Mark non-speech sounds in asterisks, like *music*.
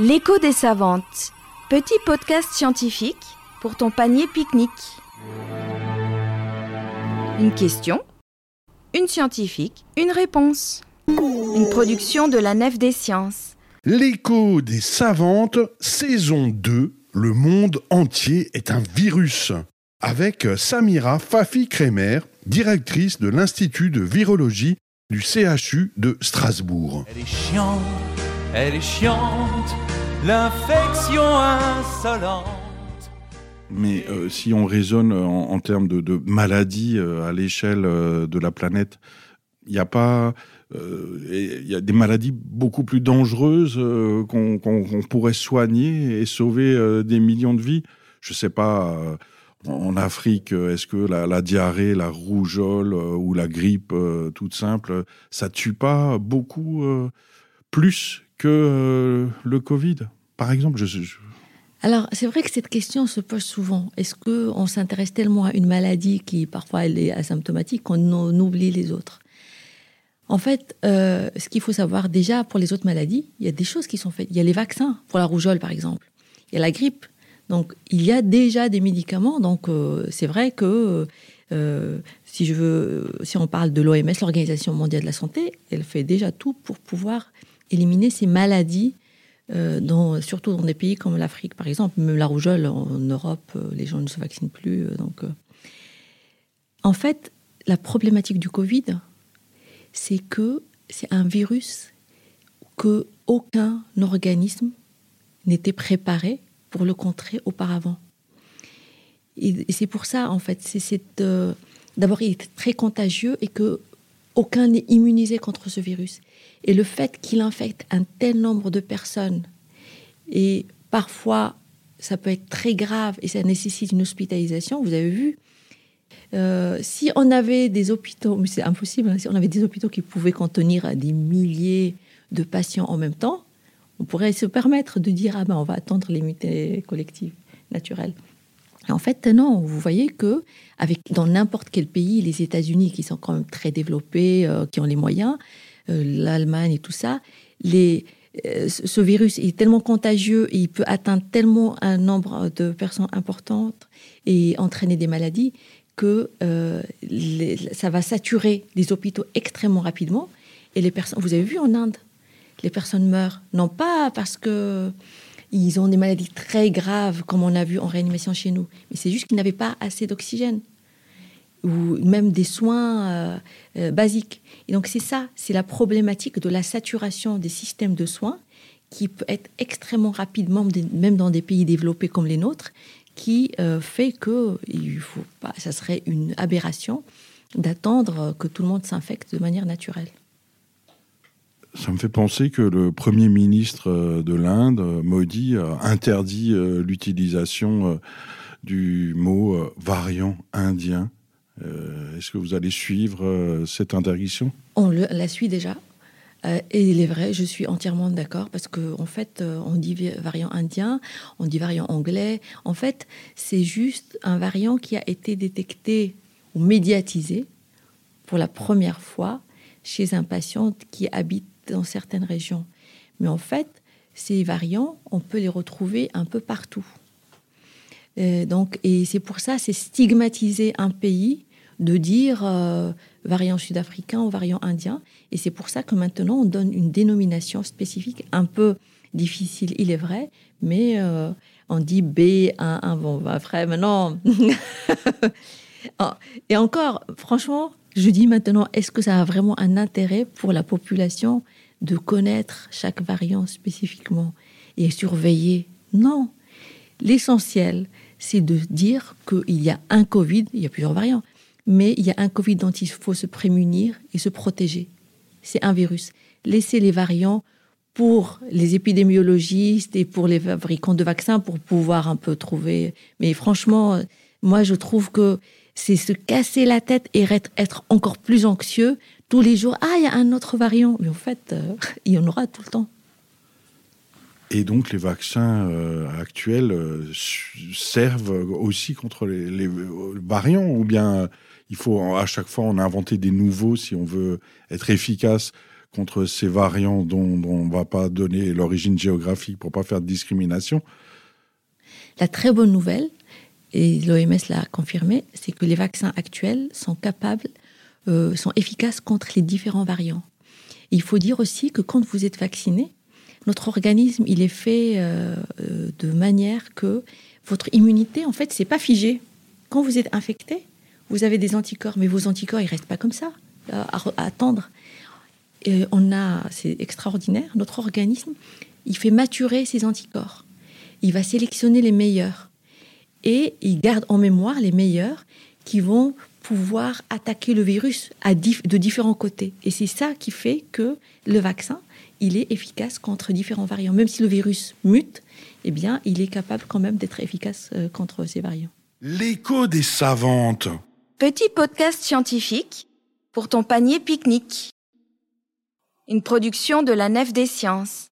L'écho des savantes, petit podcast scientifique pour ton panier pique-nique. Une question, une scientifique, une réponse. Une production de la Nef des Sciences. L'écho des savantes, saison 2, le monde entier est un virus. Avec Samira Fafi-Kremer, directrice de l'Institut de virologie du CHU de Strasbourg. Elle est chiante, elle est chiante, l'infection insolente. Mais euh, si on raisonne en, en termes de, maladies euh, à l'échelle euh, de la planète, il n'y a pas. euh, Il y a des maladies beaucoup plus dangereuses euh, qu'on pourrait soigner et sauver euh, des millions de vies. Je sais pas. euh, en Afrique, euh, est-ce que la, la diarrhée, la rougeole euh, ou la grippe euh, toute simple, ça tue pas beaucoup euh, plus que euh, le Covid, par exemple Alors, c'est vrai que cette question se pose souvent. Est-ce qu'on s'intéresse tellement à une maladie qui, parfois, elle est asymptomatique qu'on oublie les autres? En fait, euh, ce qu'il faut savoir déjà pour les autres maladies, il y a des choses qui sont faites. Il y a les vaccins pour la rougeole, par exemple. Il y a la grippe. Donc, il y a déjà des médicaments. Donc, euh, c'est vrai que si je veux, si on parle de l'OMS, l'Organisation mondiale de la santé, elle fait déjà tout pour pouvoir éliminer ces maladies euh, surtout dans des pays comme l'Afrique, par exemple, même la rougeole en Europe, euh, les gens ne se vaccinent plus. euh, donc. En fait, la problématique du Covid, c'est que c'est un virus que aucun organisme n'était préparé pour le contrer auparavant. Et, c'est pour ça, en fait, c'est d'abord, il est très contagieux et que aucun n'est immunisé contre ce virus. Et le fait qu'il infecte un tel nombre de personnes, et parfois ça peut être très grave et ça nécessite une hospitalisation, vous avez vu, euh, si on avait des hôpitaux, mais c'est impossible, hein, si on avait des hôpitaux qui pouvaient contenir des milliers de patients en même temps, on pourrait se permettre de dire ah ben on va attendre l'immunité collective naturelle. En fait, non, vous voyez que dans n'importe quel pays, les États-Unis qui sont quand même très développés, euh, qui ont les moyens, l'Allemagne et tout ça, euh, ce virus est tellement contagieux il peut atteindre tellement un nombre de personnes importantes et entraîner des maladies que euh, ça va saturer les hôpitaux extrêmement rapidement. Et les personnes, vous avez vu en Inde, les personnes meurent, non pas parce que ils ont des maladies très graves, comme on a vu en réanimation chez nous, mais c'est juste qu'ils n'avaient pas assez d'oxygène ou même des soins euh, euh, basiques. Et donc c'est ça, c'est la problématique de la saturation des systèmes de soins qui peut être extrêmement rapidement, même dans des pays développés comme les nôtres, qui euh, fait que il faut pas, ça serait une aberration d'attendre que tout le monde s'infecte de manière naturelle. Ça me fait penser que le Premier ministre de l'Inde, Modi, a interdit l'utilisation du mot variant indien. Euh, Est-ce que vous allez suivre euh, cette interdiction? On le- la suit déjà. Euh, et il est vrai, je suis entièrement d'accord parce qu'en en fait, on dit variant indien, on dit variant anglais. En fait, c'est juste un variant qui a été détecté ou médiatisé pour la première fois chez un patient qui habite dans certaines régions. Mais en fait, ces variants, on peut les retrouver un peu partout. Donc, et c'est pour ça, c'est stigmatiser un pays de dire euh, variant sud-africain ou variant indien. Et c'est pour ça que maintenant, on donne une dénomination spécifique, un peu difficile, il est vrai, mais euh, on dit B11. Bon, bah, après, maintenant. *laughs* Et encore, franchement, je dis maintenant, est-ce que ça a vraiment un intérêt pour la population de connaître chaque variant spécifiquement et surveiller? Non. L'essentiel, c'est de dire qu'il y a un Covid, il y a plusieurs variants, mais il y a un Covid dont il faut se prémunir et se protéger. C'est un virus. Laissez les variants pour les épidémiologistes et pour les fabricants de vaccins pour pouvoir un peu trouver. Mais franchement, moi, je trouve que c'est se casser la tête et être, encore plus anxieux tous les jours. Ah, il y a un autre variant. Mais en fait, euh, *laughs* il y en aura tout le temps. Et donc les vaccins euh, actuels euh, servent aussi contre les, les variants ou bien il faut à chaque fois en inventer des nouveaux si on veut être efficace contre ces variants dont, on ne va pas donner l'origine géographique pour pas faire de discrimination. La très bonne nouvelle, et l'OMS l'a confirmé, c'est que les vaccins actuels sont capables, euh, sont efficaces contre les différents variants. Il faut dire aussi que quand vous êtes vacciné, notre organisme, il est fait euh, euh, de manière que votre immunité, en fait, c'est pas figé. Quand vous êtes infecté, vous avez des anticorps, mais vos anticorps, ils restent pas comme ça, à, à attendre. Et on a, c'est extraordinaire, notre organisme, il fait maturer ses anticorps. Il va sélectionner les meilleurs et il garde en mémoire les meilleurs qui vont pouvoir attaquer le virus de différents côtés. Et c'est ça qui fait que le vaccin, il est efficace contre différents variants. Même si le virus mute, eh bien, il est capable quand même d'être efficace euh, contre ces variants. L'écho des savantes. Petit podcast scientifique pour ton panier pique-nique. Une production de la Nef des Sciences.